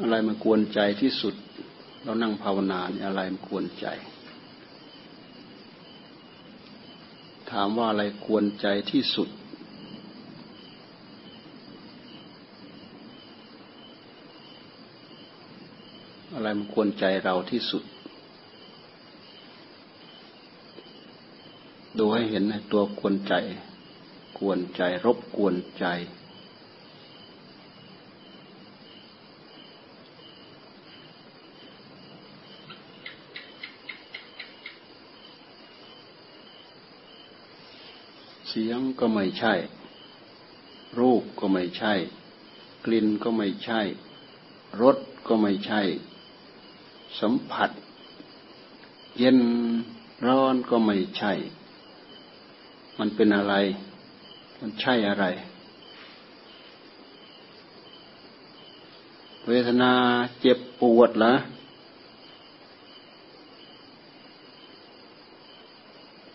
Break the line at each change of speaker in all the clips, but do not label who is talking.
อะไรมากวนใจที่สุด เรานั่งภาวนาเนี่ยอะไรมากวนใจ ถามว่าอะไรกวนใจที่สุด อะไรมันกวนใจเราที่สุด ดูให้เห็นในตัวกวนใจ กวนใจรบกวนใจ สียงก็ไม่ใช่ รูปก็ไม่ใช่ กลิ่นก็ไม่ใช่ รสก็ไม่ใช่ สัมผัส เย็นร้อนก็ไม่ใช่ มันเป็นอะไร มันใช่อะไร เวทนาเจ็บปวดเหรอ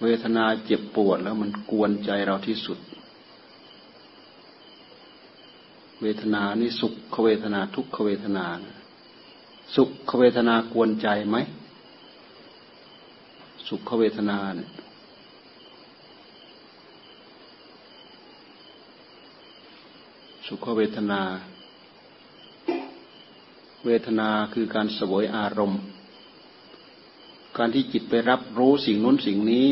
เวทนาเจ็บปวดแล้วมันกวนใจเราที่สุด เวทนานี่สุขเวทนาทุกขเวทนา สุขเวทนากวนใจไหม สุขเวทนาเนี่ยสุขเวทนา เวทนาคือการสวยอารมณ์ การที่จิตไปรับรู้สิ่งนู้นสิ่งนี้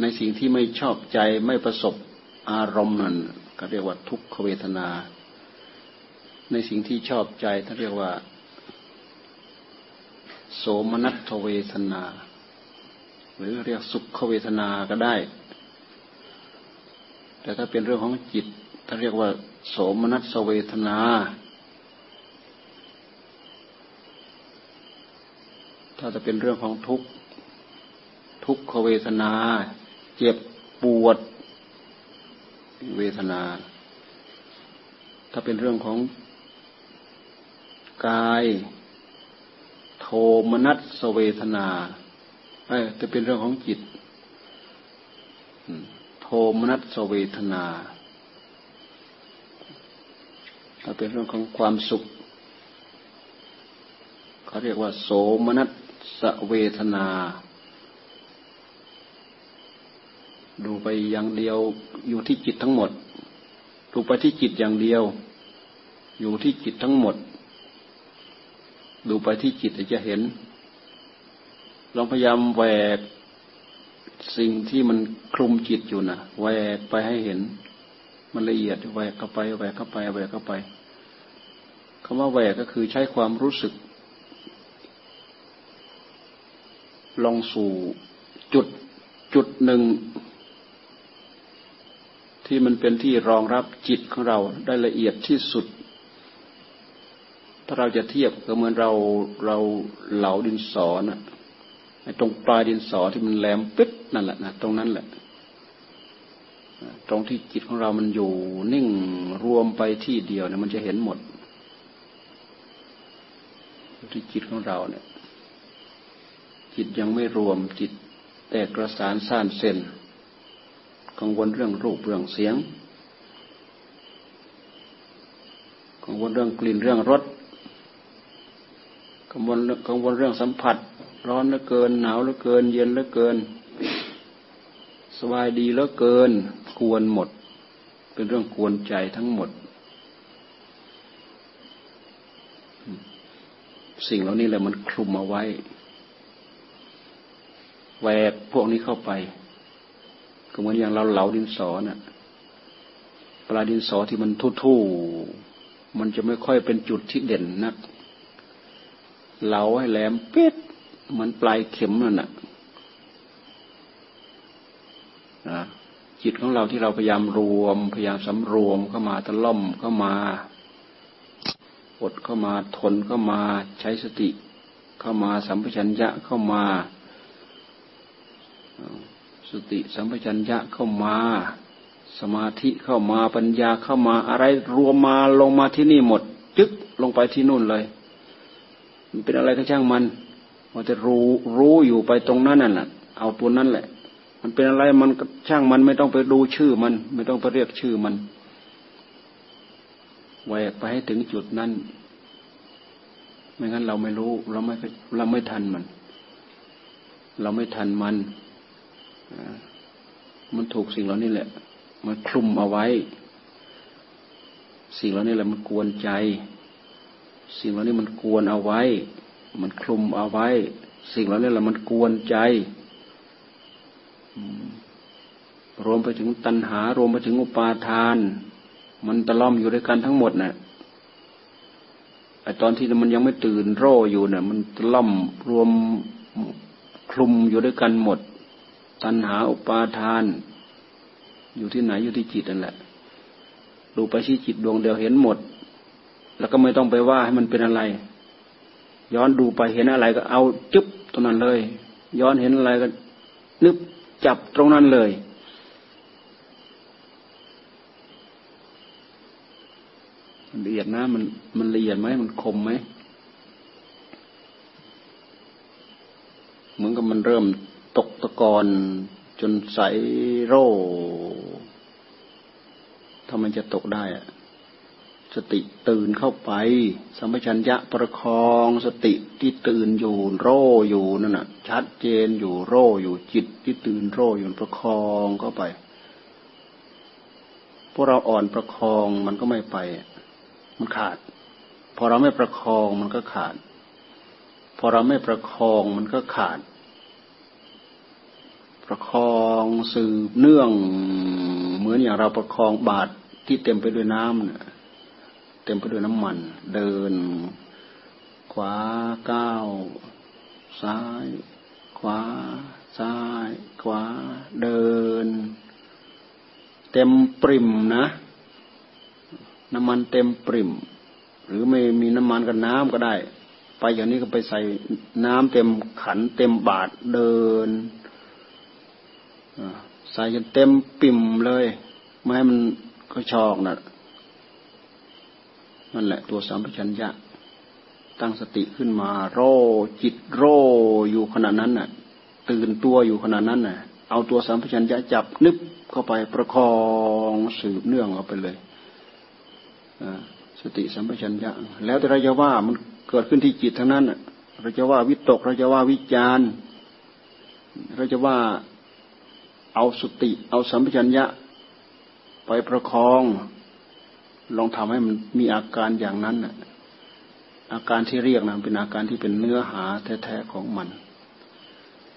ในสิ่งที่ไม่ชอบใจไม่ประสบอารมณ์นั่นก็เรียกว่าทุกขเวทนา ในสิ่งที่ชอบใจท่านเรียกว่า โสมนัสเวทนา หรือเรียกสุขเวทนาก็ได้ แต่ถ้าเป็นเรื่องของจิตท่านเรียกว่า โสมนัสเวทนา ถ้าจะเป็นเรื่องของทุกข์ทุกขเวทนา เจ็บปวด เวทนา ถ้าเป็นเรื่องของกาย โทมนัสเวทนาเอ้จะเป็นเรื่องของจิตโทมนัสเวทนา ถ้าเป็นเรื่องของความสุข เขาเรียกว่า โสมนัส สเวทนา ดูไปอย่างเดียวอยู่ที่จิตทั้งหมด ดูไปที่จิตอย่างเดียว อยู่ที่จิตทั้งหมด ดูไปที่จิตจะเห็นลองพยายามแหวกสิ่งที่มันคลุมจิตอยู่นะแหวกไปให้เห็น มันละเอียดแหวกเข้าไปแหวกเข้าไปแหวกเข้าไปคำว่าแหวกก็คือใช้ความรู้สึก ลงสู่จุดจุดหนึ่ง ที่มันเป็นที่รองรับจิตของเราได้ละเอียดที่สุด ถ้าเราจะเทียบก็เหมือนเราเราเหลาดินสอนะตรงปลายดินสอที่มันแหลมปึ๊ดนั่นแหละนะตรงนั้นแหละ ตรงที่จิตของเรามันอยู่นิ่งรวมไปที่เดียวเนี่ยมันจะเห็นหมดที่จิตของเราเนี่ย จิตยังไม่รวมจิตแตกกระสานซ่านเส้นกังวลเรื่องรูปเรื่องเสียงกังวลเรื่องกลิ่นเรื่องรสกังวลกังวลเรื่องสัมผัส ร้อนเหลือเกิน หนาวเหลือเกิน เย็นเหลือเกิน สบายดีเหลือเกินกวนหมด เป็นเรื่องกวนใจทั้งหมด สิ่งเหล่านี้แหละมันคลุมเอาไว้ แหวกพวกนี้เข้าไป ก็เหมือนอย่างเราเหลาดินสอนะ่ะ ปลาดินสอที่มันทุ่ๆมันจะไม่ค่อยเป็นจุดที่เด่นนัก เหลาให้แหลมเป๊ดเหมือนปลายเข็มนั่นน่ะจิตของเราที่เราพยายามรวม พยายามสำรวมเข้ามาตะล่อมเข้ามาอดเข้ามาทนเข้ามาใช้สติ เข้ามาสัมปชัญญะเข้ามา สติสัมปชัญญะเข้ามา สมาธิเข้ามาปัญญาเข้ามาอะไรรวมมาลงมาที่นี่หมด จึ๊กลงไปที่นู่นเลย มันเป็นอะไรก็ช่างมันมันจะรู้รู้อยู่ไปตรงนั้นนั่นแหละเอาตัวนั้นแหละ มันเป็นอะไรมันช่างมันไม่ต้องไปดูชื่อมัน ไม่ต้องไปเรียกชื่อมันแหวกไปให้ถึงจุดนั้น ไม่งั้นเราไม่รู้ เราไม่เราไม่ทันมัน เราไม่ทันมัน มันถูกสิ่งเหล่านี้แหละ มันคลุมเอาไว้ สิ่งเหล่านี้แหละมันกวนใจ สิ่งเหล่านี้มันกวนเอาไว้ มันคลุมเอาไว้ สิ่งเหล่านี้แหละมันกวนใจรวมไปถึงตัณหารวมไปถึงอุปาทาน มันตะล่อมอยู่ด้วยกันทั้งหมดนะ่ะไอตอนที่มันยังไม่ตื่นโร่อยู่เนะ่ะ มันตะล่อมรวมคลุมอยู่ด้วยกันหมด ตัณหาอุปาทาน อยู่ที่ไหนอยู่ที่จิตนั่นแหละดูไปที่จิตดวงเดียวเห็นหมด แล้วก็ไม่ต้องไปว่าให้มันเป็นอะไร ย้อนดูไปเห็นอะไรก็เอาจึ๊บตรงนั้นเลย ย้อนเห็นอะไรก็ นึกจับตรงนั้นเลยละเอียดนะมันมันละเอียดไหมมันคมไหมเหมือนกับมันเริ่ม ตกตะกอนจนใสโร่ถ้ามันจะตกได้อะสติตื่นเข้าไป สัมปชัญญะประคองสติที่ตื่นอยู่โร่อยู่นั่นน่ะ ชัดเจนอยู่โร่อยู่จิตที่ตื่นโร่อยู่ประคองเข้าไป พวกเราอ่อนประคองมันก็ไม่ไป มันขาด พอเราไม่ประคองมันก็ขาด พอเราไม่ประคองมันก็ขาด ประคองสืบเนื่อง เหมือนอย่างเราประคองบาตรที่เต็มไปด้วยน้ำเนี่ยเต็มไปด้วยน้ำมัน เดิน ขวาก้าวซ้าย ขวาซ้าย ขวาเดิน เต็มปริมนะ น้ำมันเต็มปริ่ม หรือไม่มีน้ำมันกับน้ำก็ได้ ไปอย่างนี้ก็ไปใส่น้ำเต็มขันเต็มบาทเดิน ใส่จนเต็มปิ่มเลยไม่ให้มันก็ชอกนะ่ะนั่นแหละตัวสัมปชัญญะ ตั้งสติขึ้นมา โรจิตโรอยู่ขณะนั้นน่ะ ตื่นตัวอยู่ขณะนั้นน่ะ เอาตัวสัมปชัญญะจับนึบเข้าไปประคองสืบเนื่องเอาไปเลยสติสัมปชัญญะ แล้วแต่เราจะว่ามันเกิดขึ้นที่จิตทั้งนั้นเราจะว่าวิตกเราจะว่าวิจารเราจะว่า เอาสติ เอาสัมปชัญญะ ไปประคอง ลองทำให้มันมีอาการอย่างนั้นน่ะอาการที่เรียกนะเป็นอาการที่เป็นเนื้อหาแท้ๆของมัน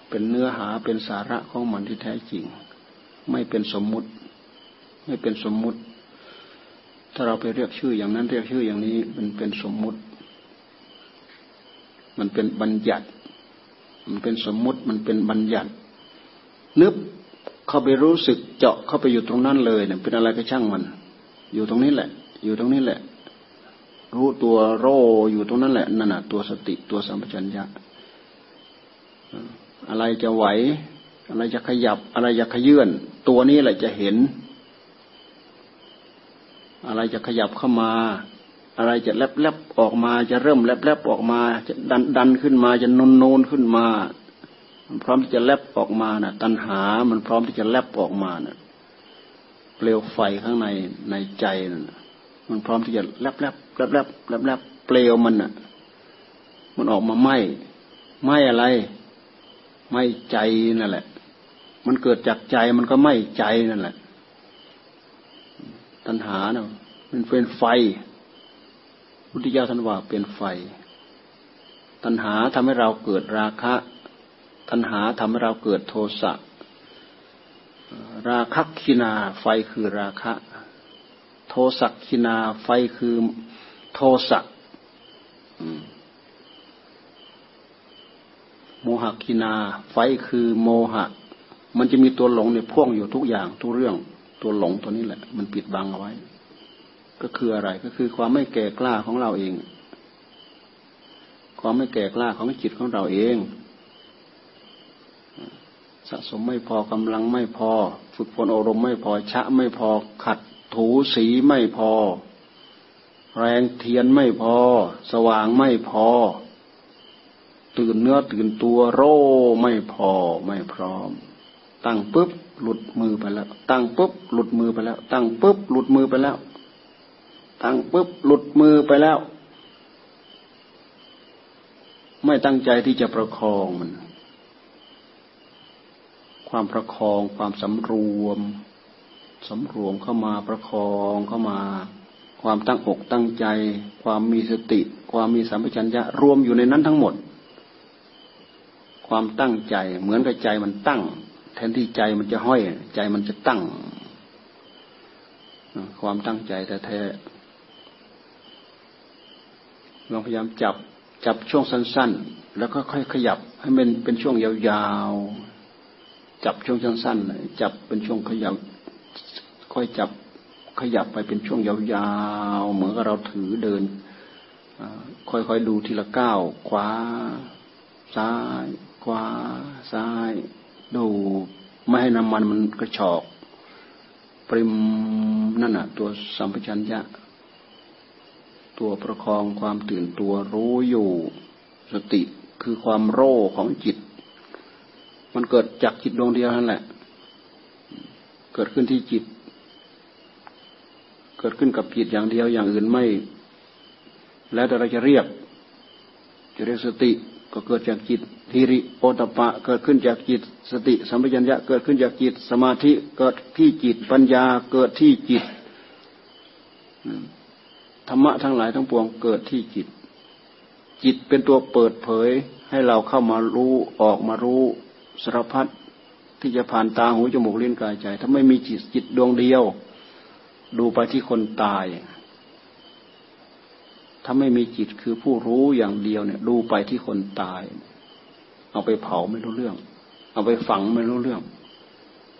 เป็นเนื้อหาเป็นสาระของมันที่แท้จริง ไม่เป็นสมมุติ ไม่เป็นสมมุติ ถ้าเราไปเรียกชื่ออย่างนั้นเรียกชื่ออย่างนี้มันเป็นสมมุติ มันเป็นบัญญัติ มันเป็นสมมุติมันเป็นบัญญัตินึก เข้าไปรู้สึกเจาะเข้าไปอยู่ตรงนั้นเลยเนี่ยเป็นอะไรก็ช่างมัน อยู่ตรงนี้แหละ อยู่ตรงนี้แหละ รู้ตัวโรอยู่ตรงนั้นแหละนั่นน่ะตัวสติตัวสัมปชัญญะอะไรจะไหว อะไรจะขยับ อะไรจะขยื่นตัวนี้แหละจะเห็น อะไรจะขยับเข้ามา อะไรจะแลบแลบออกมา จะเริ่มแลบแลบออกมา จะดันดันขึ้นมาจะนนโนนขึ้นมา มันพร้อมที่จะแลบออกมานะ่ะ ตัณหา มันพร้อมที่จะแลบออกมานะ่ะ เปลวไฟข้างในในใจนั่นมันพร้อมที่จะแลบแลบแลบแลบแลบแลบเปลวมันน่ะ มันออกมาไหมไหมอะไรไหมใจนั่นแหละ มันเกิดจากใจมันก็ไหมใจนั่นแหละ ตัณหาเนาะมันเป็นไฟพุทธิยถาท่านว่าเป็นไฟ ตัณหาทำให้เราเกิดราคะ ตัณหาทำให้เราเกิดโทสะ ราคะคินาไฟคือราคะ โทสักคินาไฟคือโทสะโมหคินา ไฟคือโมหะ มันจะมีตัวหลงในพ่วงอยู่ทุกอย่างทุกเรื่อง ตัวหลงตัวนี้แหละ มันปิดบังเอาไว้ ก็คืออะไรก็คือความไม่แก่กล้าของเราเอง ความไม่แก่กล้าของจิตของเราเอง สะสมไม่พอกำลังไม่พอ ฝึกฝนอารมณ์ไม่พอชะไม่พอขัดถูสีไม่พอ แรงเทียนไม่พอ สว่างไม่พอ ตื่นเนื้อตื่นตัวโร่ไม่พอไม่พร้อม ตั้งปุ๊บหลุดมือไปแล้ว ตั้งปุ๊บหลุดมือไปแล้ว ตั้งปุ๊บหลุดมือไปแล้ว ตั้งปุ๊บหลุดมือไปแล้ว ไม่ตั้งใจที่จะประคองมัน ความประคอง ความสำรวมสำรวมเข้ามาประคองเข้ามา ความตั้งอกตั้งใจ ความมีสติ ความมีสัมปชัญญะรวมอยู่ในนั้นทั้งหมด ความตั้งใจเหมือนกับใจมันตั้ง แทนที่ใจมันจะห้อย ใจมันจะตั้ง ความตั้งใจแท้ๆลองพยายามจับจับช่วงสั้น ๆ แล้วก็ค่อยขยับให้มันเป็นช่วงยาวๆ จับช่วงสั้นๆจับเป็นช่วงขยับ ค่อยจับขยับไปเป็นช่วงยาวๆ เหมือนกับเราถือเดิน ค่อยๆดูทีละก้าวขวา ซ้าย ขวา ซ้าย ดูไม่ให้น้ำมันมันกระชอก ปริมนั่นน่ะ ตัวสัมปชัญญะ ตัวประคองความตื่นตัวรู้อยู่ สติคือความโร่ของจิต มันเกิดจากจิตดวงเดียวนั่นแหละ เกิดขึ้นที่จิต เกิดขึ้นกับจิตอย่างเดียวอย่างอื่นไม่ แล้วแต่เราจะเรียก จะเรียกสติก็เกิดจากจิตทิริโอตปะ เกิดขึ้นจากจิต สติสัมปชัญญะเกิดขึ้นจากจิต สมาธิเกิดที่จิตปัญญาเกิดที่จิตธรรมะทั้งหลายทั้งปวงเกิดที่จิต จิตเป็นตัวเปิดเผยให้เราเข้ามารู้ออกมารู้ สารพัดที่จะผ่านตาหูจมูกลิ้นกายใจ ถ้าไม่มีจิตจิตดวงเดียว ดูไปที่คนตาย ถ้าไม่มีจิตคือผู้รู้อย่างเดียวเนี่ย ดูไปที่คนตาย เอาไปเผาไม่รู้เรื่อง เอาไปฝังไม่รู้เรื่อง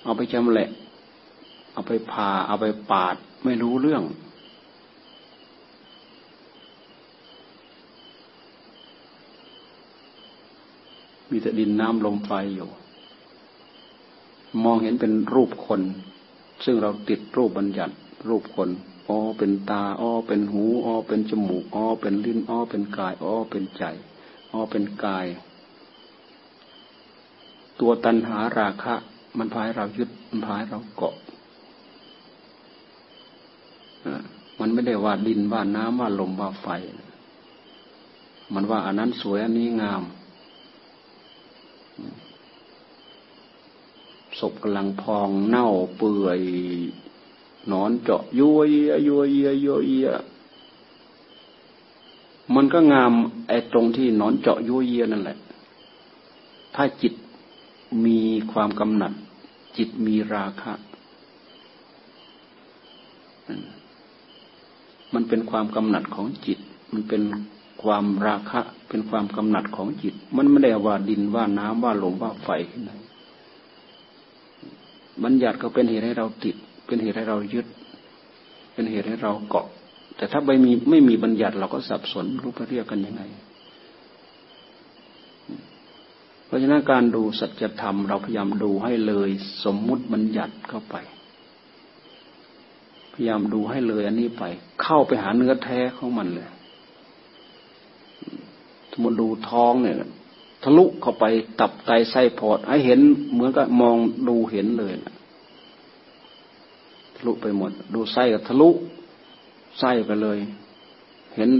เอาไปจำแหละ เอาไปผ่าเอาไปปาดไม่รู้เรื่อง มีแต่ดินน้ำลมไฟอยู่ มองเห็นเป็นรูปคน ซึ่งเราติดรูปบัญญัติ รูปคนอ๋อเป็นตาอ๋อเป็นหูอ๋อเป็นจมูกอ๋อเป็นลิ้นอ๋อเป็นกายอ๋อเป็นใจอ๋อเป็นกาย ตัวตัณหาราคะ มันพายเรายึดมันพายเราเกาะมันไม่ได้ว่าดินว่าน้ำว่าลมว่าไฟ มันว่าอันนั้นสวยอันนี้งาม ศพกำลังพองเน่าเปื่อยนอนเจาะยัวเยียยัวเยียยัวเยมันก็งามไอ้ตรงที่นอนเจาะยัวเยียนั่นแหละ ถ้าจิตมีความกำหนัด จิตมีราคะ มันเป็นความกำหนัดของจิต มันเป็น ความราคะเป็นความกำหนัดของจิต มันไม่ได้ว่าดินว่าน้ำว่าลมว่าไฟที่ไหนบัญญัติก็เป็นเหตุให้เราติด เป็นเหตุให้เรายึด เป็นเหตุให้เราเกาะ แต่ถ้าไม่มีไม่มีบัญญัติเราก็สับสนรู้ปเรียกกันยังไง เพราะฉะนั้นการดูสัจธรรม เราพยายามดูให้เลยสมมุติบัญญัติเข้าไป พยายามดูให้เลยอันนี้ไป เข้าไปหาเนื้อแท้ของมันเลย มมติดูท้องเนี่ยทะลุเข้าไปตับไตไส้พอดให้เห็นเหมือนกับมองดูเห็นเลยนะทะลุไปหมด ดูไส้ก็ทะลุไส้ไปเลย เห็น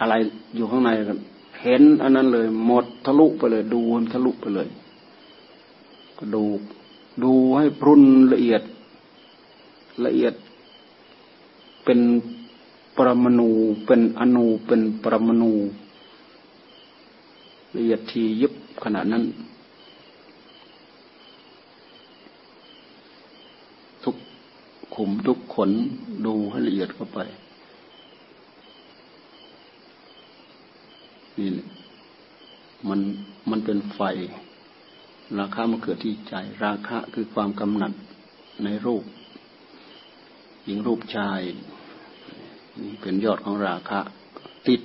อะไรอยู่ข้างในกันเห็นอันนั้นเลย หมดทะลุไปเลย ดูมันทะลุไปเลย ก็ดู ดูให้พรุนละเอียด ละเอียด เป็นปรมาณูเป็นอนูเป็นปรมาณู ละเอียดทียิบขนาดนั้น ทุกขุมทุกขนดูให้ละเอียดเข้าไป นี่มันมันเป็นไฟ ราคะมันเกิดที่ใจ ราคะคือความกำหนัดในรูป หญิงรูปชาย นี่เป็นยอดของราคะ ติด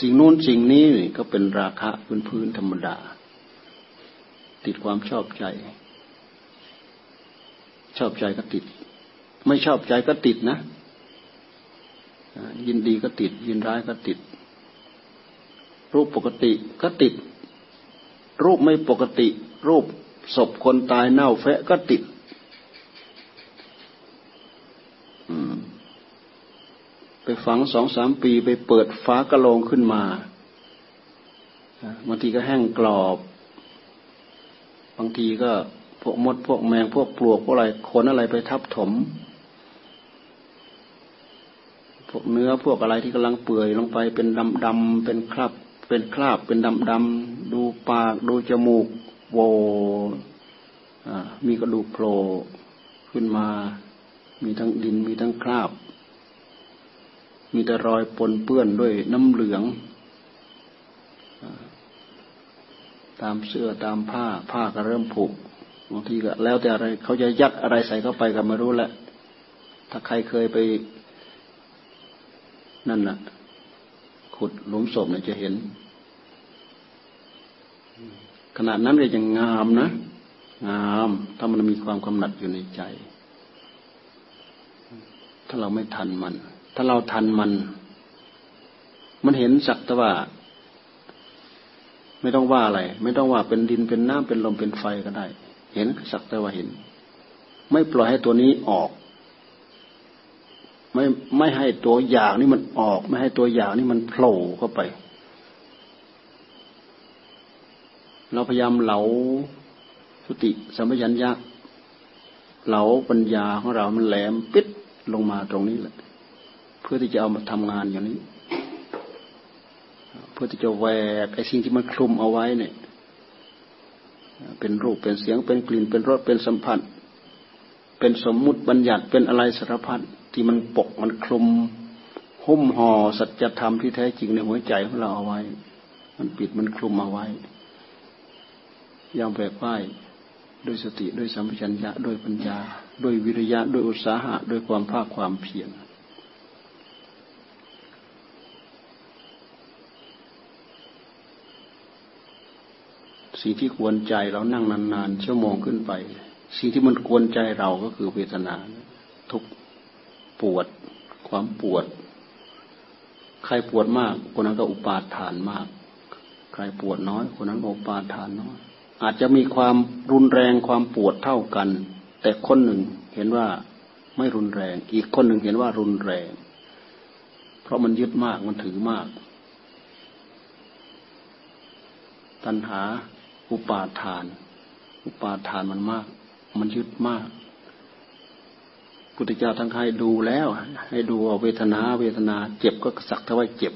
สิ่งนู้นสิ่งนี้ก็เป็นราคะพื้นพื้นธรรมดา ติดความชอบใจ ชอบใจก็ติด ไม่ชอบใจก็ติดนะ ยินดีก็ติด ยินร้ายก็ติด รูปปกติก็ติด รูปไม่ปกติ รูปศพคนตายเน่าแฟะก็ติด ไป ฝังสองสามปีไปเปิดฟ้ากระโลงขึ้นมาบางทีก็แห้งกรอบ บางทีก็พวกมดพวกแมงพวกปลวกพวกอะไรขนอะไรไปทับถม พวกเนื้อพวกอะไรที่กำลังเปื่อยลงไปเป็นดำดำเป็นคราบเป็นคราบเป็นดำดำดูปากดูจมูกโวมีกระดูกโผล่ขึ้นมา มีทั้งดินมีทั้งคราบ มีแต่รอยปนเปื้อนด้วยน้ำเหลือง ตามเสื้อตามผ้า ผ้าก็เริ่มผุบางทีก็แล้วแต่อะไร เขาจะยัดอะไรใส่เข้าไปก็ไม่รู้แหละ ถ้าใครเคยไป นั่นแหละขุดหลุมศพเนี่ยจะเห็น ขนาดนั้นเลยยังงามนะ งาม ถ้ามันมีความกำหนัดอยู่ในใจ ถ้าเราไม่ทันมัน ถ้าเราทันมัน มันเห็นสักแต่ว่า ไม่ต้องว่าอะไร ไม่ต้องว่าเป็นดินเป็นน้ำเป็นลมเป็นไฟก็ได้ เห็นสักแต่ว่าเห็น ไม่ปล่อยให้ตัวนี้ออก ไม่ไม่ให้ตัวอย่างนี่มันออก ไม่ให้ตัวอย่างนี่มันโผล่เข้าไป เราพยายามเหลาสติสัมปชัญญะเหลาปัญญาของเรามันแหลมปิดลงมาตรงนี้แหละ เพื่อที่จะเอามาทำงานอย่างนี้ เพื่อที่จะแหวกไอ้สิ่งที่มันคลุมเอาไว้เนี่ย เป็นรูปเป็นเสียงเป็นกลิ่นเป็นรสเป็นสัมผัส เป็นสมมุติบัญญัติเป็นอะไรสารพัดที่มันปกมันคลุมหุ้มห่อสัจธรรมที่แท้จริงในหัวใจของเราเอาไว้ มันปิดมันคลุมเอาไว้ยอมแบกไหวด้วยสติด้วยสัมปชัญญะด้วยปัญญา ด้วยวิริยะด้วยอุตสาหะ ด้วยความภาคความเพียร สิ่งที่ควรใจเรานั่งนานๆชั่วโมงขึ้นไป สิ่งที่มันควรใจเราก็คือเวทนา ทุกปวด ความปวด ใครปวดมาก คนนั้นก็อุปาทานมาก ใครปวดน้อย คนนั้นก็อุปาทานน้อย อาจจะมีความรุนแรงความปวดเท่ากัน แต่คนหนึ่งเห็นว่าไม่รุนแรง อีกคนหนึ่งเห็นว่ารุนแรง เพราะมันยึดมากมันถือมาก ตัณหา อุปาทาน อุปาทานมันมาก มันยึดมาก พุทธเจ้าทั้งให้ดูแล้ว ให้ดูเวทนา เวทนา เจ็บก็สักเท่าว่าเจ็บ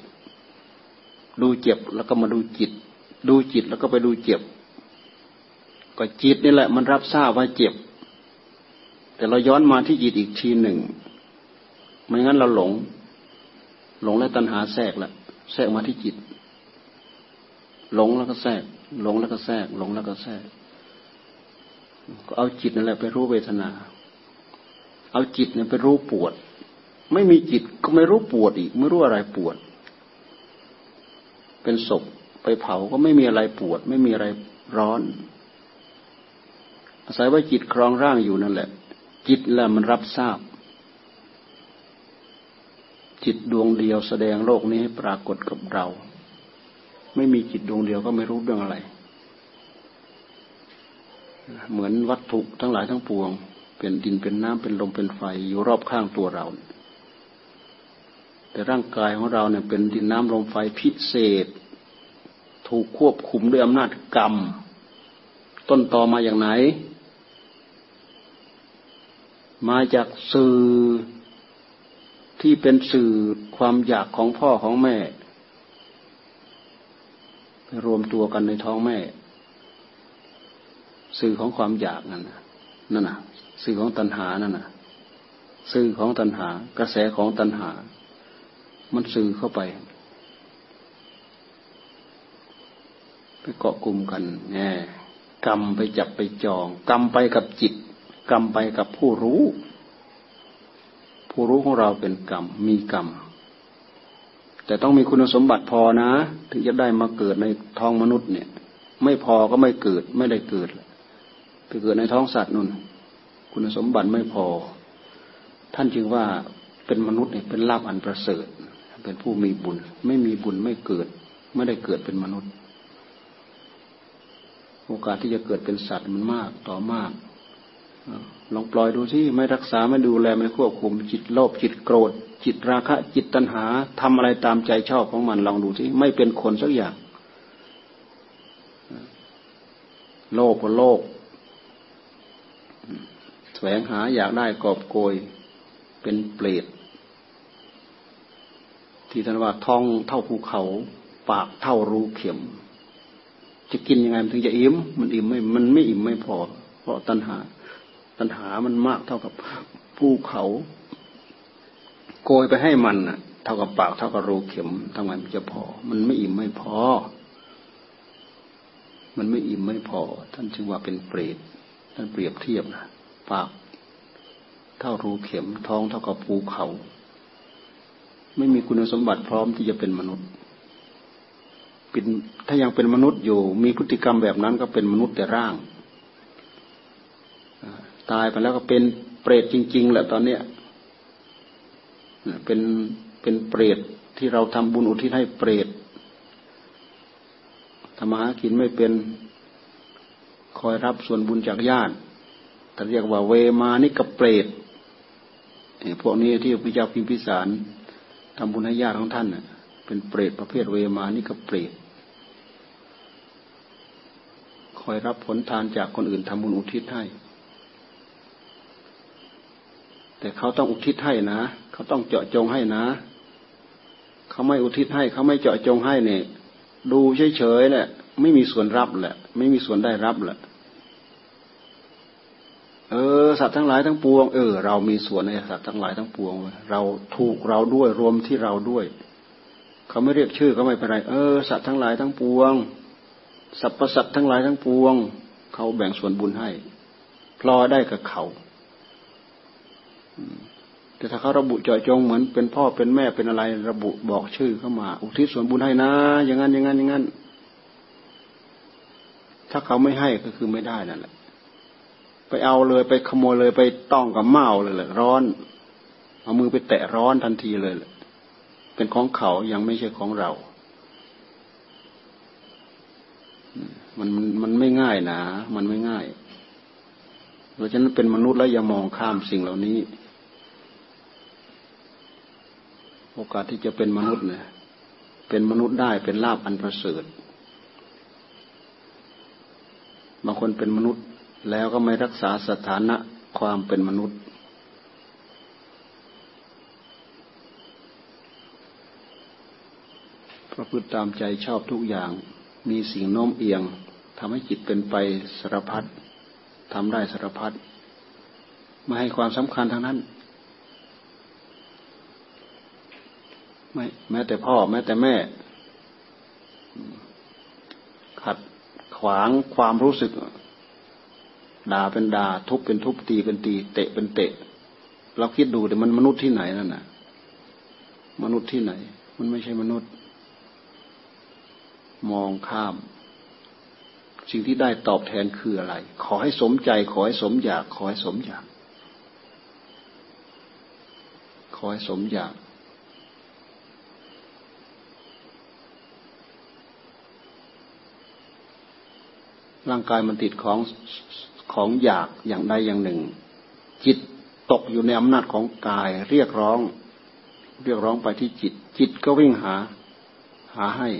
ดูเจ็บแล้วก็มาดูจิต ดูจิตแล้วก็ไปดูเจ็บ ก็จิตนี่แหละ มันรับทราบว่าเจ็บ แต่เราย้อนมาที่จิตอีกทีหนึ่งไม่งั้นเราหลง หลงแล้วตัณหาแทรกละแทรกมาที่จิต หลงแล้วก็แทรก หลงแล้วก็แทรกหลงแล้วก็แทรกก็เอาจิตนั่นแหละไปรู้เวทนา เอาจิตเนี่ยไปรู้ปวด ไม่มีจิตก็ไม่รู้ปวดอีก ไม่รู้อะไรปวด เป็นศพไปเผาก็ไม่มีอะไรปวด ไม่มีอะไรร้อน อาศัยว่าจิตครองร่างอยู่นั่นแหละ จิตแหละมันรับทราบ จิตดวงเดียวแสดงโลกนี้ให้ปรากฏกับเรา ไม่มีจิตดวงเดียวก็ไม่รู้เรื่องอะไร เหมือนวัตถุทั้งหลายทั้งปวง เป็นดินเป็นน้ำเป็นลมเป็นไฟอยู่รอบข้างตัวเรา แต่ร่างกายของเราเนี่ยเป็นดินน้ำลมไฟพิเศษ ถูกควบคุมด้วยอำนาจกรรม ต้นตอมาอย่างไหน มาจากสื่อที่เป็นสื่อความอยากของพ่อของแม่ รวมตัวกันในท้องแม่ สื่อของความอยากนั่นนั่นน่ะสื่อของตัณหานั่นน่ะสื่อของตัณหา กระแสของตัณหา มันสื่อเข้าไป ไปเกาะกลุ่มกันแง่กรรมไปจับไปจอง กรรมไปกับจิต กรรมไปกับผู้รู้ ผู้รู้ของเราเป็นกรรมมีกรรม แต่ต้องมีคุณสมบัติพอนะ ถึงจะได้มาเกิดในท้องมนุษย์เนี่ย ไม่พอก็ไม่เกิดไม่ได้เกิดไปเกิดในท้องสัตว์นุ่น คุณสมบัติไม่พอ ท่านจึงว่าเป็นมนุษย์เนี่ยเป็นลาภอันประเสริฐ เป็นผู้มีบุญ ไม่มีบุญไม่เกิด ไม่ได้เกิดเป็นมนุษย์ โอกาสที่จะเกิดเป็นสัตว์มันมากต่อมาก ลองปล่อยดูสิไม่รักษาไม่ดูแลไม่ควบคุมจิตโลภจิตโกรธ จิตราคะ จิตตัณหาทำอะไรตามใจชอบของมันลองดูที่ไม่เป็นคนสักอย่าง โลภก็โลภแสวงหาอยากได้กอบโกย เป็นเปรตที่ท่านว่าท้องเท่าภูเขา ปากเท่ารูเข็ม จะกินยังไงมันถึงจะอิ่มมันอิ่มไม่มันไม่อิ่มไม่พอ เพราะตัณหา ตัณหามันมากเท่ากับภูเขาโกยไปให้มันน่ะ เท่ากับปากเท่ากับรูเข็มทำไมมันจะพอ มันไม่อิ่มไม่พอ มันไม่อิ่มไม่พอ ท่านจึงว่าเป็นเปรตท่านเปรียบเทียบนะปาก เท่ารูเข็มท้องเท่ากับภูเขา ไม่มีคุณสมบัติพร้อมที่จะเป็นมนุษย์เป็นถ้ายังเป็นมนุษย์อยู่ มีพฤติกรรมแบบนั้นก็เป็นมนุษย์แต่ร่าง ตายไปแล้วก็เป็นเปรตจริง ๆแหละตอนเนี้ยเป็นเป็นเปรตที่เราทำบุญอุทิศให้เปรตทำมาหากินไม่เป็นคอยรับส่วนบุญจากญาติแต่เรียกว่าเวมานิกเปรตพวกนี้ที่พระเจ้าพิมพิสารทำบุญให้ญาติของท่านเป็นเปรตประเภทเวมานิกเปรตคอยรับผลทานจากคนอื่นทำบุญอุทิศให้ แต่เขาต้องอุทิศให้นะเขาต้องเจาะจงให้นะ เขาไม่อุทิศให้ เขาไม่เจาะจงให้เนี่ย ดูเฉยๆแหละ ไม่มีส่วนรับแหละ ไม่มีส่วนได้รับแหละ เออสัตว์ทั้งหลายทั้งปวงเออเรามีส่วนในสัตว์ทั้งหลายทั้งปวง เราถูกเราด้วยรวมที่เราด้วย เขาไม่เรียกชื่อก็ไม่เป็นไร เออสัตว์ทั้งหลายทั้งปวงสรรพสัตว์ทั้งหลายทั้งปวง เขาแบ่งส่วนบุญให้พลอได้กับเขา แต่ถ้าเขาระบุเจาะจงเหมือนเป็นพ่อเป็นแม่เป็นอะไร ระบุบอกชื่อเข้ามา อุทิศส่วนบุญให้นะ อย่างนั้นอย่างนั้นอย่างนั้น ถ้าเขาไม่ให้ก็คือไม่ได้นั่นแหละ ไปเอาเลยไปขโมยเลยไปต้องกับเมาเลยแหละร้อน เอามือไปแตะร้อนทันทีเลยแหละเป็นของเขายังไม่ใช่ของเรามันมันไม่ง่ายนะ มันไม่ง่าย เพราะฉะนั้นเป็นมนุษย์แล้วอย่ามองข้ามสิ่งเหล่านี้ โอกาสที่จะเป็นมนุษย์เนี่ยเป็นมนุษย์ได้เป็นลาบอันประเสริฐบางคนเป็นมนุษย์แล้วก็ไม่รักษาสถานะความเป็นมนุษย์ ประพฤติตามใจชอบทุกอย่าง มีสิ่งโน้มเอียงทำให้จิตเป็นไปสารพัดทำได้สารพัดไม่ให้ความสำคัญทางนั้น ไม่แม้แต่พ่อ แม้แต่แม่ ขัดขวางความรู้สึก ด่าเป็นด่าทุบเป็นทุบตีเป็นตี เตะเป็นเตะ เราคิดดูแต่มันมนุษย์ที่ไหนนั่นน่ะ มนุษย์ที่ไหน มันไม่ใช่มนุษย์ มองข้าม สิ่งที่ได้ตอบแทนคืออะไร ขอให้สมใจ ขอให้สมอยาก ขอให้สมอยาก ขอให้สมอยาก ร่างกายมันติดของของอยากอย่างใดอย่างหนึ่ง จิตตกอยู่ในอำนาจของกาย เรียกร้อง เรียกร้องไปที่จิต จิตก็วิ่งหา หาให้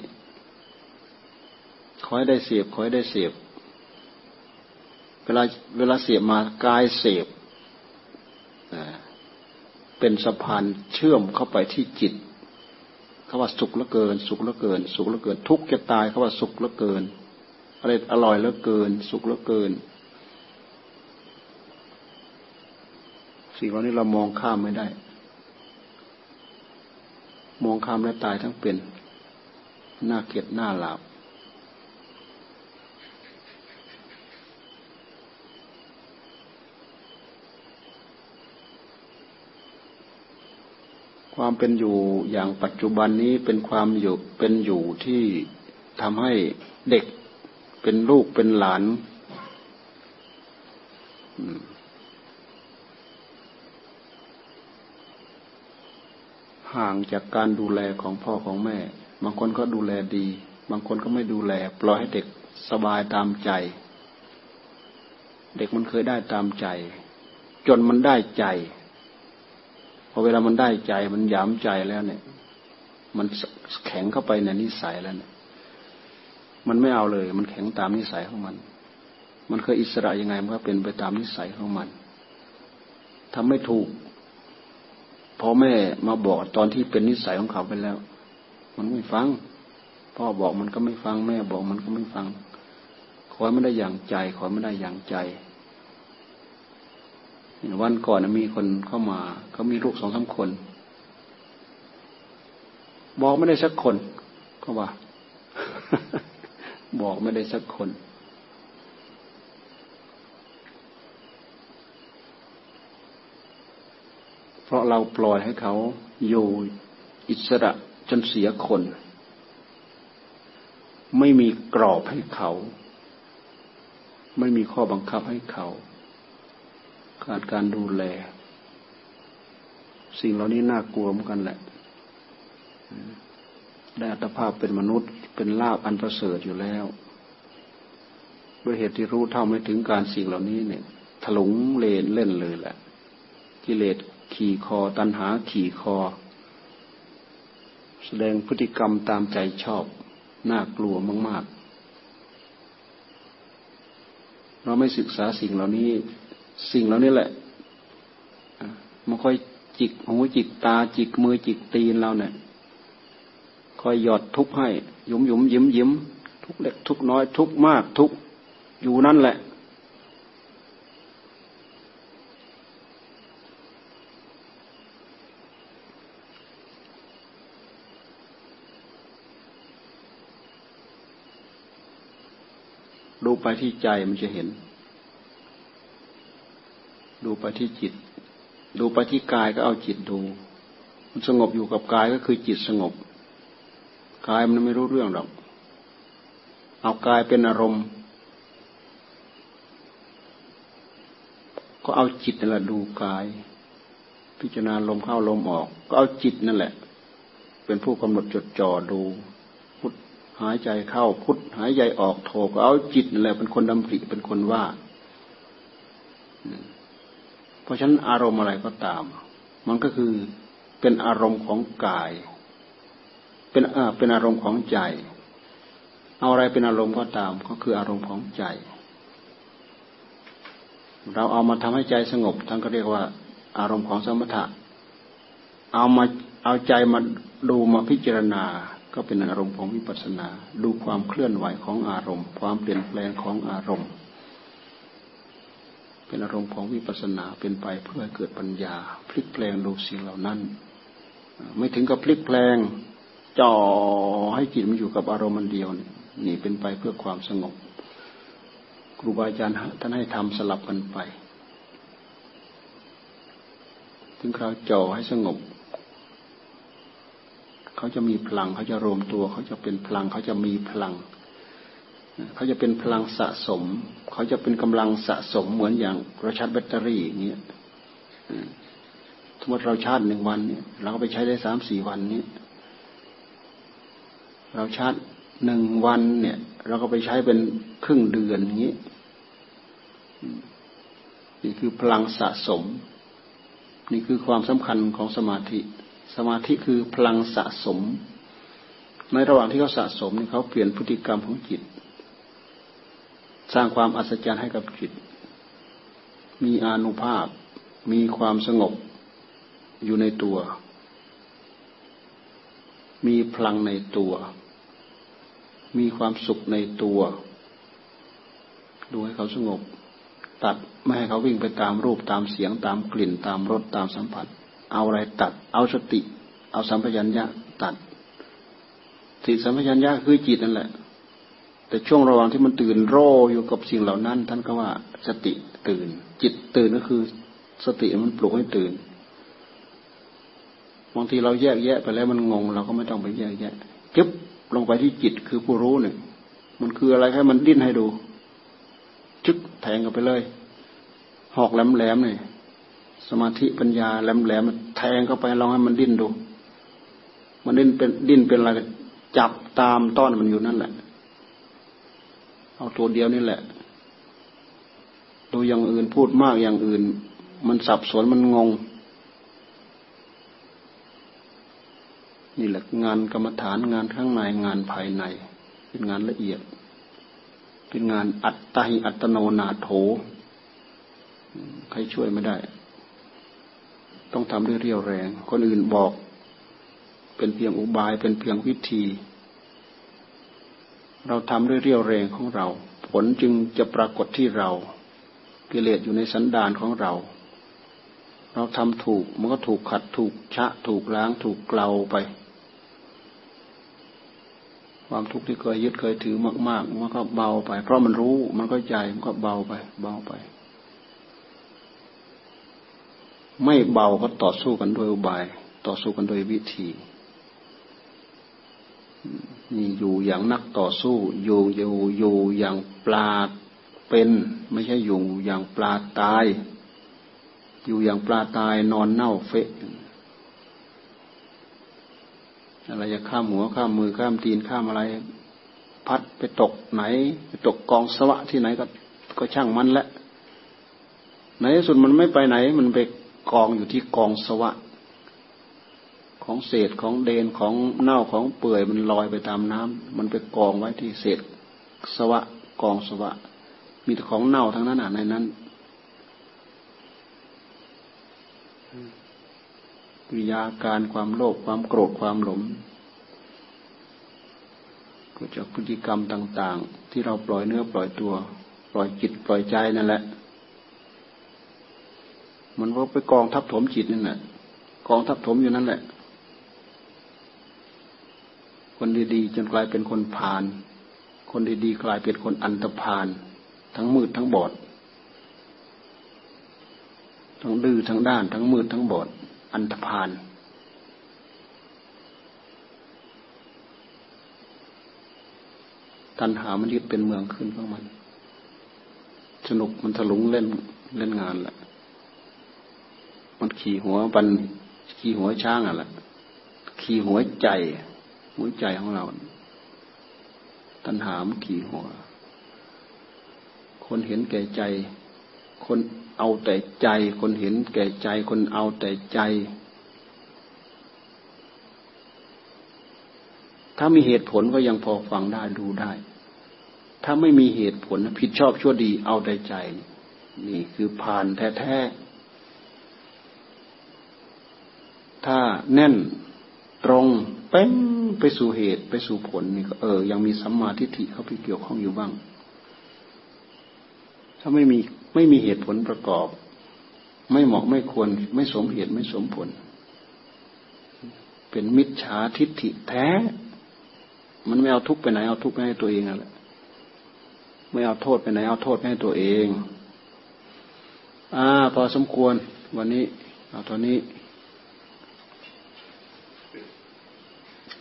ขอให้ได้เสียบขอให้ได้เสียบเวลาเวลาเสียบมากายเสียบเป็นสะพานเชื่อมเข้าไปที่จิตเขาว่าสุขละเกิน สุขละเกิน สุขละเกิน ทุกข์จะตายเขาว่าสุขละเกิน อะไรอร่อยละเกิน สุขละเกิน สิ่งเหล่านี้เรามองข้ามไม่ได้ มองข้ามและตายทั้งเป็นหน้าเกลียดหน้าหลาบความเป็นอยู่อย่างปัจจุบันนี้เป็นความอยู่เป็นอยู่ที่ทำให้เด็ก เป็นลูกเป็นหลานห่างจากการดูแลของพ่อของแม่ บางคนก็ดูแลดี บางคนก็ไม่ดูแล ปล่อยให้เด็กสบายตามใจ เด็กมันเคยได้ตามใจ จนมันได้ใจพอเวลามันได้ใจมันยามใจแล้วเนี่ย มันแข็งเข้าไปในนิสัยแล้วเนี่ย มันไม่เอาเลย มันแข็งตามนิสัยของมัน มันเคยอิสระยังไงมันก็เป็นไปตามนิสัยของมันทำไม่ถูกพอแม่มาบอกตอนที่เป็นนิสัยของเขาไปแล้ว มันไม่ฟัง พ่อบอกมันก็ไม่ฟังแม่บอกมันก็ไม่ฟังขอไม่ได้อย่างใจขอไม่ได้อย่างใจวันก่อนมีคนเข้ามาเขามีลูกสองสาคน บอกไม่ได้สักคนก็ว่า บอกไม่ได้สักคน เพราะเราปล่อยให้เขาอยู่อิสระจนเสียคน ไม่มีกรอบให้เขา ไม่มีข้อบังคับให้เขา ขาดการดูแล สิ่งเหล่านี้น่ากลัวเหมือนกันแหละได้อัตภาพเป็นมนุษย์ เป็นลาบอันประเสริฐอยู่แล้ว ด้วยเหตุที่รู้เท่าไม่ถึงการสิ่งเหล่านี้เนี่ย ถลุงเลนเล่นเลยแหละ กิเลสขี่คอ ตัณหาขี่คอ แสดงพฤติกรรมตามใจชอบ น่ากลัวมาก ๆ เราไม่ศึกษาสิ่งเหล่านี้ สิ่งเหล่านี้แหละมันค่อยจิกหูจิกตาจิกมือจิกตีนเราเนี่ยคอยหยอดทุกให้ ยุมยุมยิ้มยิ้มทุกเล็กทุกน้อย ทุกมาก ทุกอยู่นั่นแหละ ดูไปที่ใจมันจะเห็น ดูไปที่จิต ดูไปที่กายก็เอาจิตดู มันสงบอยู่กับกายก็คือจิตสงบ กายมันไม่รู้เรื่องหรอก เอากายเป็นอารมณ์ ก็เอาจิตนั่นแหละดูกาย พิจารณาลมเข้าลมออก ก็เอาจิตนั่นแหละ เป็นผู้กำหนดจดจ่อดูพุทหายใจเข้าพุทหายใจออกโทก็เอาจิตนั่นแหละเป็นคนดำริเป็นคนว่า เพราะฉะนั้นอารมณ์อะไรก็ตาม มันก็คือเป็นอารมณ์ของกาย เป็นเออเป็นอารมณ์ของใจ เอาอะไรเป็นอารมณ์ก็ตาม ก็คืออารมณ์ของใจ เราเอามาทำให้ใจสงบท่านก็เรียกว่า อารมณ์ของสมถะ เอามาเอาใจมาดูมาพิจารณา ก็เป็นอารมณ์ของวิปัสสนา ดูความเคลื่อนไหวของอารมณ์ ความเปลี่ยนแปลงของอารมณ์ เป็นอารมณ์ของวิปัสสนาเป็นไปเพื่อเกิดปัญญา พลิกแปลงดูสิ่งเหล่านั้น ไม่ถึงกับพลิกแปลง จ่อให้จิตมันอยู่กับอารมณ์มันเดียวนี่เป็นไปเพื่อความสงบ ครูบาอาจารย์ท่านให้ทำสลับกันไป ถึงคราวจ่อให้สงบ เขาจะมีพลังเขาจะรวมตัว เขาจะเป็นพลังเขาจะมีพลัง เขาจะเป็นพลังสะสม เขาจะเป็นกำลังสะสมเหมือนอย่างเราชาร์จแบตเตอรี่อย่างเงี้ยสมมติเราชาร์จหนึ่งวันเนี่ยเราก็ไปใช้ได้สามสี่วันนี้ เราชาร์จหนึ่งวันเนี่ย เราก็ไปใช้เป็นครึ่งเดือนอย่างนี้ นี่คือพลังสะสม นี่คือความสำคัญของสมาธิ สมาธิคือพลังสะสม ในระหว่างที่เขาสะสมนี่เขาเปลี่ยนพฤติกรรมของจิต สร้างความอัศจรรย์ให้กับจิต มีอานุภาพ มีความสงบอยู่ในตัว มีพลังในตัว มีความสุขในตัว ดูให้เขาสงบ ตัดไม่ให้เขาวิ่งไปตามรูปตามเสียงตามกลิ่นตามรสตามสัมผัส เอาอะไรตัด เอาสติ เอาสัมปชัญญะตัดสติสัมปชัญญะคือจิตนั่นแหละ แต่ช่วงระหว่างที่มันตื่นโรอยู่กับสิ่งเหล่านั้น ท่านก็ว่าสติตื่น จิตตื่นก็คือ สติมันปลุกให้ตื่นบางทีเราแยกแยะไปแล้วมันงง เราก็ไม่ต้องไปแยกแยะจึ๊บ ลงไปที่จิตคือผู้รู้เนี่ย มันคืออะไรให้มันดิ้นให้ดูจึ๊กแทงกันไปเลย หอกแหลมแหลมเนี่ยสมาธิปัญญาแหลมแหลมแทงเข้าไปลองให้มันดิ้นดู มันดิ้นเป็นดิ้นเป็นอะไรจับตามต้อนมันอยู่นั่นแหละ เอาตัวเดียวนี่แหละดูอย่างอื่นพูดมากอย่างอื่น มันสับสนมันงง นี่แหละงานกรรมฐานงานข้างในงานภายใน เป็นงานละเอียด เป็นงานอัตตหิอัตโนนาโถใครช่วยไม่ได้ ต้องทำด้วยเรียวแรง คนอื่นบอก เป็นเพียงอุบายเป็นเพียงวิธี เราทำด้วยเรียวแรงของเรา ผลจึงจะปรากฏที่เรากิเลสอยู่ในสันดานของเรา เราทำถูกมันก็ถูกขัดถูกชะถูกล้างถูกเกลาไป ความทุกข์ที่เคยยึดเคยถือมาก ๆ มันก็เบาไป เพราะมันรู้มันก็ใจมันก็เบาไป เบาไป ไม่เบาก็ต่อสู้กันด้วยอุบาย ต่อสู้กันด้วยวิธีนี่อยู่อย่างนักต่อสู้ อยู่อยู่อยู่อย่างปลาเป็น ไม่ใช่อยู่อย่างปลาตาย อยู่อย่างปลาตายนอนเน่าเฟะ อะไรจะข้ามหัวข้ามมือข้ามตีนข้ามอะไร พัดไปตกไหน ไปตกกองสวะที่ไหนก็ก็ช่างมันแหละในที่สุดมันไม่ไปไหน มันไปกองอยู่ที่กองสวะ ของเศษของเดนของเน่าของเปื่อยมันลอยไปตามน้ำมันไปกองไว้ที่เศษสวะ กองสวะ มีแต่ของเน่าทั้งนั้นอะในนั้น วิยาการความโลภความโกรธความหลงก็จากพฤติกรรมต่าง ๆ ที่เราปล่อยเนื้อปล่อยตัว ปล่อยจิตปล่อยใจนั่นแหละ มันก็ไปกองทับถมจิตนั่นแหละกองทับถมอยู่นั่นแหละ คนดีๆจนกลายเป็นคนพาลคนดีๆกลายเป็นคนอันตรพาลทั้งมืดทั้งบอด ทั้งดื้อทั้งด้าน ทั้งมืดทั้งบอด อันธพาลตันหามันยึดเป็นเมืองขึ้นของมัน สนุกมันถลุงเล่นเล่นงานแหละ มันขี่หัวปันขี่หัวช้างอะแหละขี่หัวใจหัวใจของเรา ตันหามขี่หัว คนเห็นแก่ใจ คน เอาแต่ใจคนเห็นแก่ใจคนเอาแต่ใจ ถ้ามีเหตุผลก็ยังพอฟังได้ดูได้ ถ้าไม่มีเหตุผลผิดชอบชั่วดีเอาแต่ใจ นี่คือผ่านแท้ๆ ถ้าแน่นตรงเป็นไปสู่เหตุไปสู่ผลนี่ก็เออ ยังมีสัมมาทิฏฐิเข้าไปเกี่ยวข้องอยู่บ้าง ถ้าไม่มี ไม่มีเหตุผลประกอบ ไม่เหมาะไม่ควร ไม่สมเหตุไม่สมผล เป็นมิจฉาทิฏฐิแท้ มันไม่เอาทุกไปไหนเอาทุกไปให้ตัวเองนั่นแหละไม่เอาโทษไปไหนเอาโทษไปให้ตัวเองอ่าพอสมควร วันนี้ เอาตอนนี้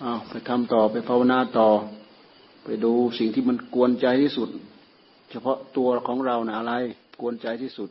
เอาไปทำต่อไปภาวนาต่อ ไปดูสิ่งที่มันกวนใจที่สุด เฉพาะตัวของเรานะอะไร กวนใจที่สุด